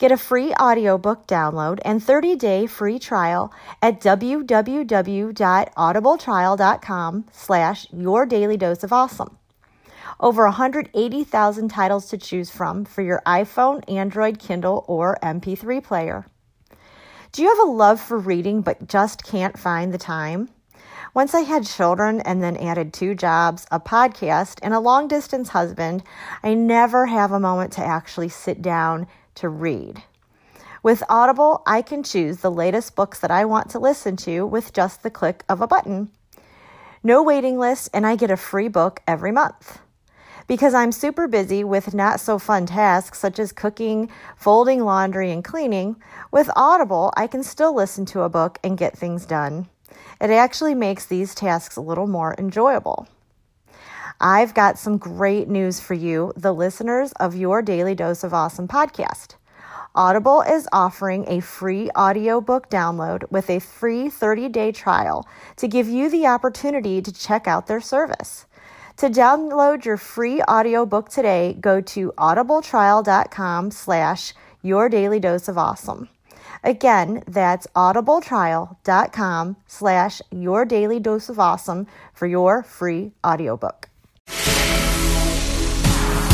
Get a free audiobook download and 30-day free trial at www.audibletrial.com slash your daily dose of awesome. Over 180,000 titles to choose from for your iPhone, Android, Kindle, or MP3 player. Do you have a love for reading but just can't find the time? Once I had children and then added two jobs, a podcast, and a long distance husband, I never have a moment to actually sit down to read. With Audible, I can choose the latest books that I want to listen to with just the click of a button. No waiting list, and I get a free book every month. Because I'm super busy with not so fun tasks such as cooking, folding laundry, and cleaning, with Audible, I can still listen to a book and get things done. It actually makes these tasks a little more enjoyable. I've got some great news for you, the listeners of your Daily Dose of Awesome podcast. Audible is offering a free audiobook download with a free 30 day trial to give you the opportunity to check out their service. To download your free audiobook today, go to audibletrial.com slash your daily dose of awesome. Again, that's audibletrial.com slash your daily dose of awesome for your free audiobook.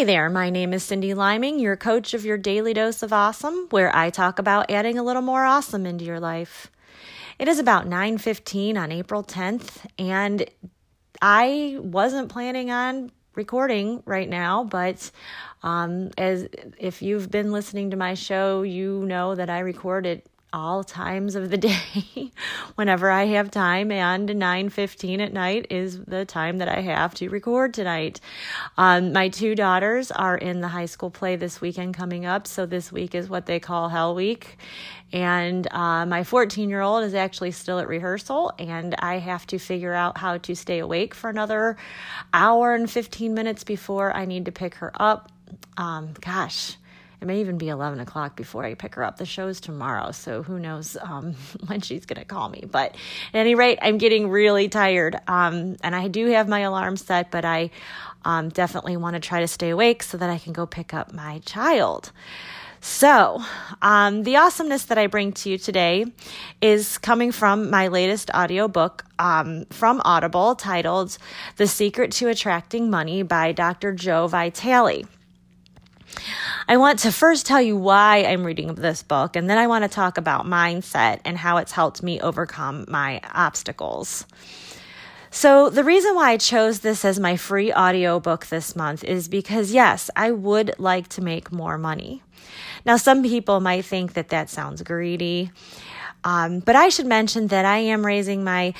Hey there, my name is Cyndi Liming, your coach of your daily dose of awesome, where I talk about adding a little more awesome into your life. It is about 9:15 on April 10th, and I wasn't planning on recording right now, but um, as if you've been listening to my show, you know that I recorded all times of the day whenever I have time and 9:15 at night is the time that I have to record tonight. Um, my two daughters are in the high school play this weekend coming up, so this week is what they call Hell Week. And uh, my 14 year old is actually still at rehearsal, and I have to figure out how to stay awake for another hour and 15 minutes before I need to pick her up. Um, gosh, it may even be 11 o'clock before I pick her up. The show's tomorrow, so who knows um, when she's going to call me. But at any rate, I'm getting really tired. Um, and I do have my alarm set, but I um, definitely want to try to stay awake so that I can go pick up my child. So, um, the awesomeness that I bring to you today is coming from my latest audiobook um, from Audible titled The Secret to Attracting Money by Dr. Joe Vitale. I want to first tell you why I'm reading this book, and then I want to talk about mindset and how it's helped me overcome my obstacles. So, the reason why I chose this as my free audiobook this month is because, yes, I would like to make more money. Now, some people might think that that sounds greedy, um, but I should mention that I am raising my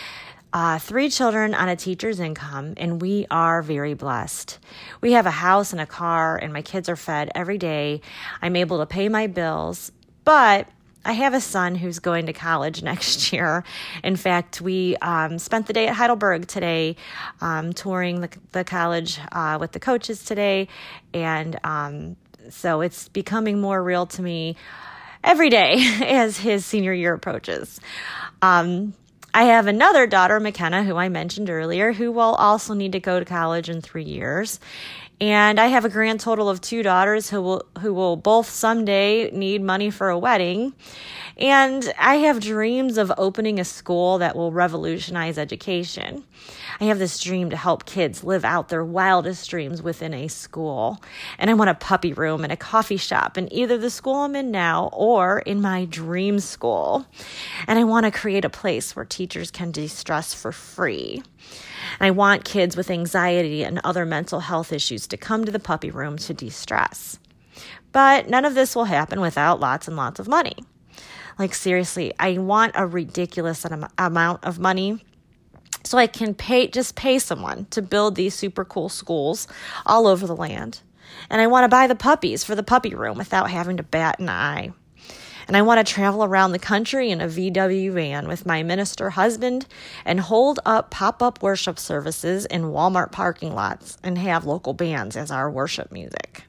uh, three children on a teacher's income, and we are very blessed. We have a house and a car, and my kids are fed every day. I'm able to pay my bills, but I have a son who's going to college next year. In fact, we um, spent the day at Heidelberg today, um, touring the, the college uh, with the coaches today, and um, so it's becoming more real to me every day as his senior year approaches. Um, I have another daughter, McKenna, who I mentioned earlier, who will also need to go to college in three years. And I have a grand total of two daughters who will who will both someday need money for a wedding. And I have dreams of opening a school that will revolutionize education. I have this dream to help kids live out their wildest dreams within a school. And I want a puppy room and a coffee shop in either the school I'm in now or in my dream school. And I want to create a place where teachers can de stress for free. And I want kids with anxiety and other mental health issues to come to the puppy room to de stress. But none of this will happen without lots and lots of money. Like, seriously, I want a ridiculous amount of money so I can pay just pay someone to build these super cool schools all over the land. And I want to buy the puppies for the puppy room without having to bat an eye. And I want to travel around the country in a VW van with my minister husband and hold up pop up worship services in Walmart parking lots and have local bands as our worship music.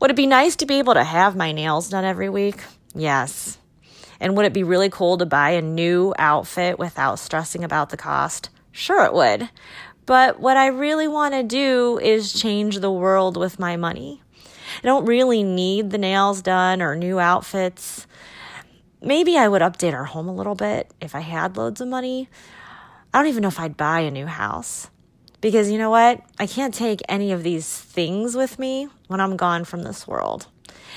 Would it be nice to be able to have my nails done every week? Yes. And would it be really cool to buy a new outfit without stressing about the cost? Sure, it would. But what I really want to do is change the world with my money. I don't really need the nails done or new outfits. Maybe I would update our home a little bit if I had loads of money. I don't even know if I'd buy a new house. Because you know what? I can't take any of these things with me when I'm gone from this world.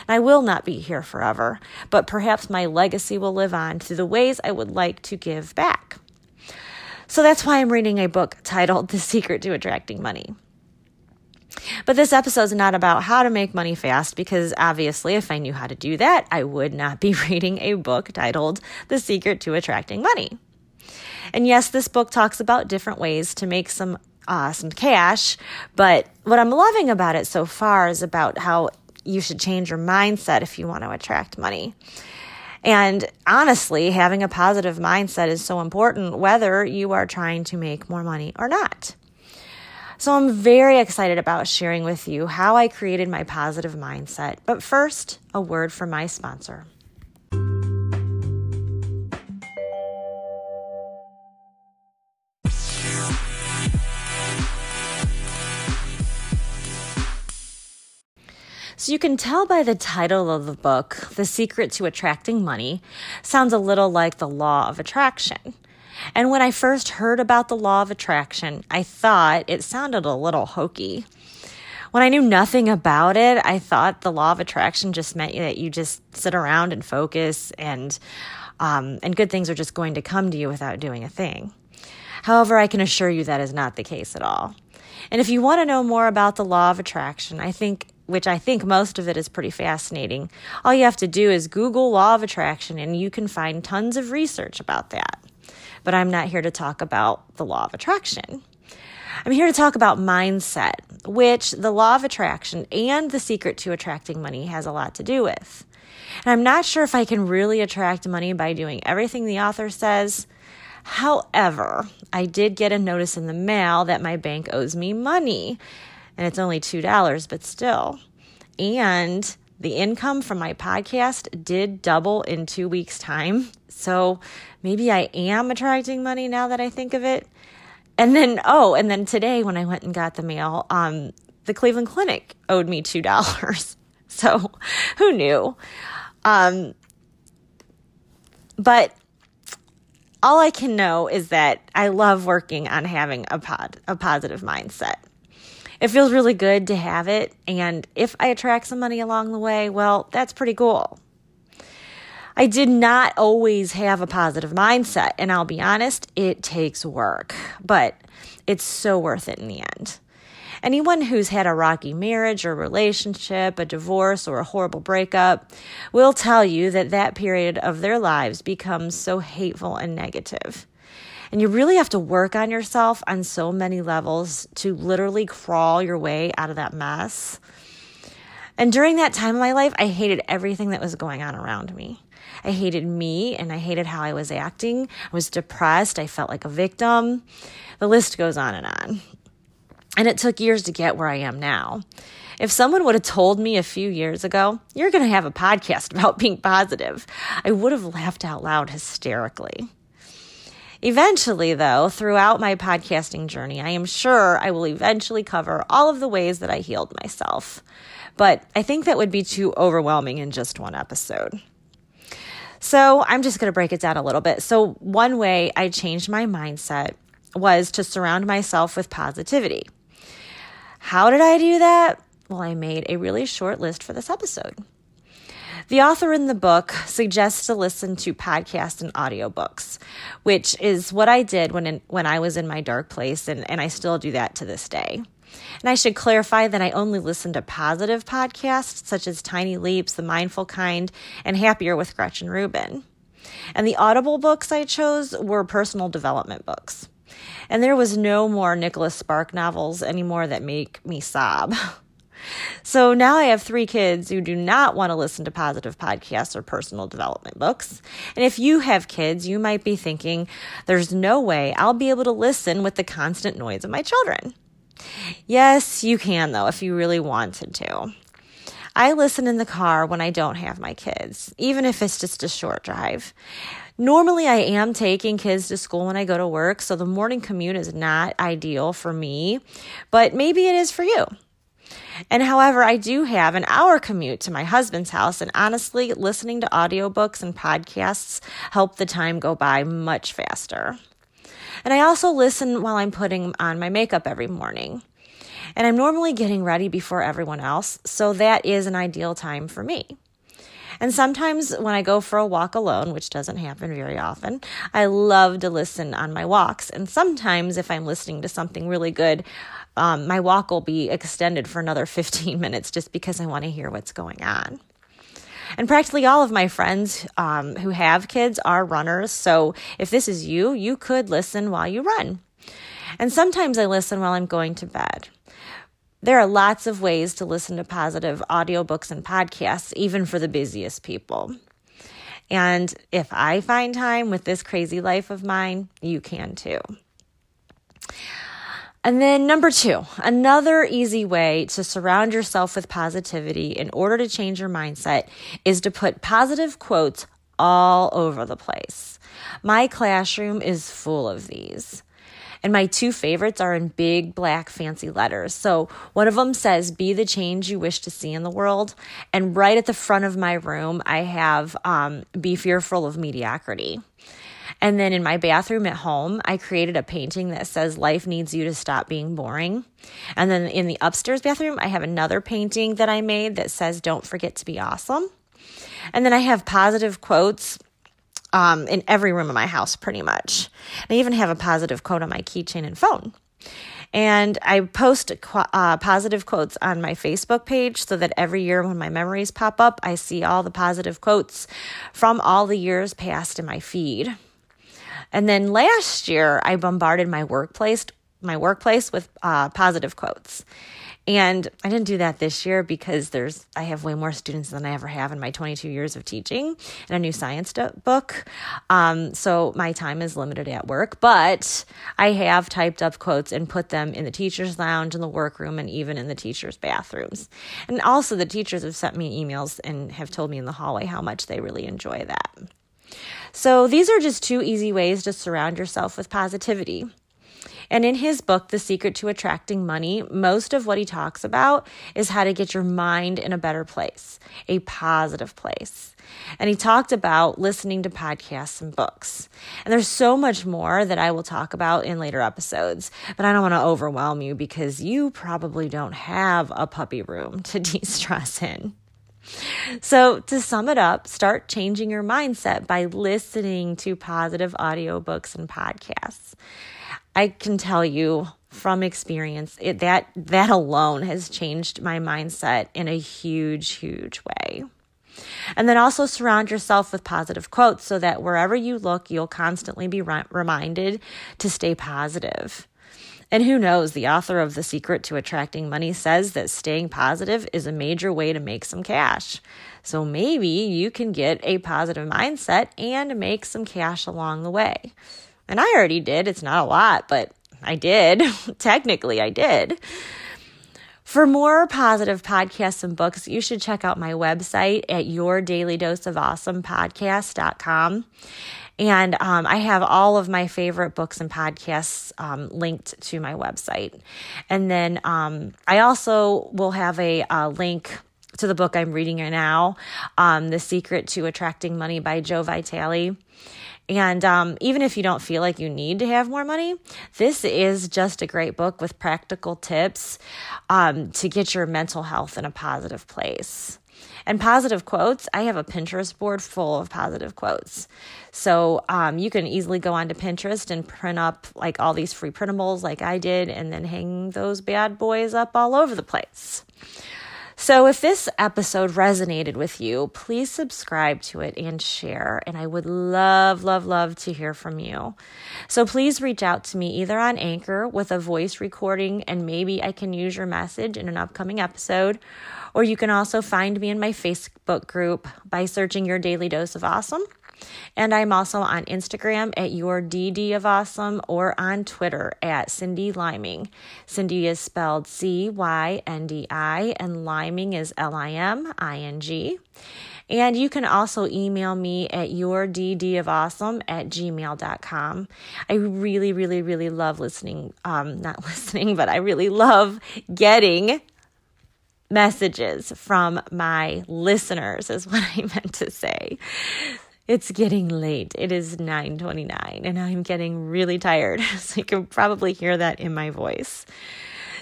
And I will not be here forever, but perhaps my legacy will live on through the ways I would like to give back. So that's why I'm reading a book titled The Secret to Attracting Money. But this episode is not about how to make money fast because obviously, if I knew how to do that, I would not be reading a book titled The Secret to Attracting Money. And yes, this book talks about different ways to make some uh, some cash, but what I'm loving about it so far is about how you should change your mindset if you want to attract money. And honestly, having a positive mindset is so important whether you are trying to make more money or not. So I'm very excited about sharing with you how I created my positive mindset. But first, a word from my sponsor. So you can tell by the title of the book, The Secret to Attracting Money, sounds a little like the law of attraction. And when I first heard about the law of attraction, I thought it sounded a little hokey. When I knew nothing about it, I thought the law of attraction just meant that you just sit around and focus and um, and good things are just going to come to you without doing a thing. However, I can assure you that is not the case at all. And if you want to know more about the law of attraction, I think which I think most of it is pretty fascinating. All you have to do is Google law of attraction and you can find tons of research about that. But I'm not here to talk about the law of attraction. I'm here to talk about mindset, which the law of attraction and the secret to attracting money has a lot to do with. And I'm not sure if I can really attract money by doing everything the author says. However, I did get a notice in the mail that my bank owes me money and it's only $2, but still. And the income from my podcast did double in two weeks' time. So maybe I am attracting money now that I think of it. And then, oh, and then today when I went and got the mail, um, the Cleveland Clinic owed me $2. So who knew? Um, but all I can know is that I love working on having a pod, a positive mindset it feels really good to have it. And if I attract some money along the way, well, that's pretty cool. I did not always have a positive mindset. And I'll be honest, it takes work, but it's so worth it in the end. Anyone who's had a rocky marriage or relationship, a divorce, or a horrible breakup will tell you that that period of their lives becomes so hateful and negative. And you really have to work on yourself on so many levels to literally crawl your way out of that mess. And during that time of my life, I hated everything that was going on around me. I hated me and I hated how I was acting. I was depressed. I felt like a victim. The list goes on and on. And it took years to get where I am now. If someone would have told me a few years ago, you're going to have a podcast about being positive, I would have laughed out loud hysterically. Eventually, though, throughout my podcasting journey, I am sure I will eventually cover all of the ways that I healed myself. But I think that would be too overwhelming in just one episode. So I'm just going to break it down a little bit. So, one way I changed my mindset was to surround myself with positivity. How did I do that? Well, I made a really short list for this episode. The author in the book suggests to listen to podcasts and audiobooks, which is what I did when in, when I was in my dark place and, and I still do that to this day. And I should clarify that I only listen to positive podcasts such as Tiny Leaps, The Mindful Kind, and Happier with Gretchen Rubin. And the Audible books I chose were personal development books. And there was no more Nicholas Spark novels anymore that make me sob. So now I have three kids who do not want to listen to positive podcasts or personal development books. And if you have kids, you might be thinking, there's no way I'll be able to listen with the constant noise of my children. Yes, you can, though, if you really wanted to. I listen in the car when I don't have my kids, even if it's just a short drive. Normally, I am taking kids to school when I go to work, so the morning commute is not ideal for me, but maybe it is for you. And however, I do have an hour commute to my husband's house, and honestly, listening to audiobooks and podcasts help the time go by much faster. And I also listen while I'm putting on my makeup every morning. And I'm normally getting ready before everyone else, so that is an ideal time for me. And sometimes when I go for a walk alone, which doesn't happen very often, I love to listen on my walks. And sometimes if I'm listening to something really good, um, my walk will be extended for another 15 minutes just because I want to hear what's going on. And practically all of my friends um, who have kids are runners. So if this is you, you could listen while you run. And sometimes I listen while I'm going to bed. There are lots of ways to listen to positive audiobooks and podcasts, even for the busiest people. And if I find time with this crazy life of mine, you can too. And then, number two, another easy way to surround yourself with positivity in order to change your mindset is to put positive quotes all over the place. My classroom is full of these. And my two favorites are in big black fancy letters. So one of them says, Be the change you wish to see in the world. And right at the front of my room, I have um, Be fearful of mediocrity. And then in my bathroom at home, I created a painting that says, Life needs you to stop being boring. And then in the upstairs bathroom, I have another painting that I made that says, Don't forget to be awesome. And then I have positive quotes um, in every room of my house, pretty much. I even have a positive quote on my keychain and phone. And I post uh, positive quotes on my Facebook page so that every year when my memories pop up, I see all the positive quotes from all the years past in my feed. And then last year, I bombarded my workplace my workplace with uh, positive quotes. And I didn't do that this year because there's I have way more students than I ever have in my 22 years of teaching and a new science book. Um, so my time is limited at work, but I have typed up quotes and put them in the teachers' lounge, in the workroom, and even in the teachers' bathrooms. And also the teachers have sent me emails and have told me in the hallway how much they really enjoy that. So, these are just two easy ways to surround yourself with positivity. And in his book, The Secret to Attracting Money, most of what he talks about is how to get your mind in a better place, a positive place. And he talked about listening to podcasts and books. And there's so much more that I will talk about in later episodes, but I don't want to overwhelm you because you probably don't have a puppy room to de stress in. So, to sum it up, start changing your mindset by listening to positive audiobooks and podcasts. I can tell you from experience it, that that alone has changed my mindset in a huge huge way. And then also surround yourself with positive quotes so that wherever you look, you'll constantly be re- reminded to stay positive. And who knows, the author of The Secret to Attracting Money says that staying positive is a major way to make some cash. So maybe you can get a positive mindset and make some cash along the way. And I already did. It's not a lot, but I did. Technically, I did. For more positive podcasts and books, you should check out my website at yourdailydoseofawesomepodcast.com. And um, I have all of my favorite books and podcasts um, linked to my website. And then um, I also will have a, a link to the book I'm reading right now, um, The Secret to Attracting Money by Joe Vitale. And um, even if you don't feel like you need to have more money, this is just a great book with practical tips um, to get your mental health in a positive place. And positive quotes, I have a Pinterest board full of positive quotes. So um, you can easily go onto Pinterest and print up like all these free printables, like I did, and then hang those bad boys up all over the place. So, if this episode resonated with you, please subscribe to it and share. And I would love, love, love to hear from you. So, please reach out to me either on Anchor with a voice recording, and maybe I can use your message in an upcoming episode. Or you can also find me in my Facebook group by searching Your Daily Dose of Awesome. And I'm also on Instagram at your DD of Awesome or on Twitter at Cyndi Liming. Cyndi is spelled C Y N D I and Liming is L I M I N G. And you can also email me at yourddofawesome at gmail.com. I really, really, really love listening, um, not listening, but I really love getting messages from my listeners is what I meant to say. It's getting late. It is 9:29 and I'm getting really tired. So you can probably hear that in my voice.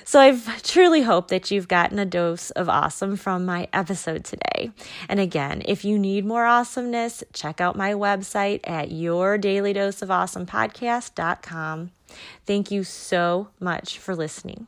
So I've truly hope that you've gotten a dose of awesome from my episode today. And again, if you need more awesomeness, check out my website at yourdailydoseofawesomepodcast.com. Thank you so much for listening.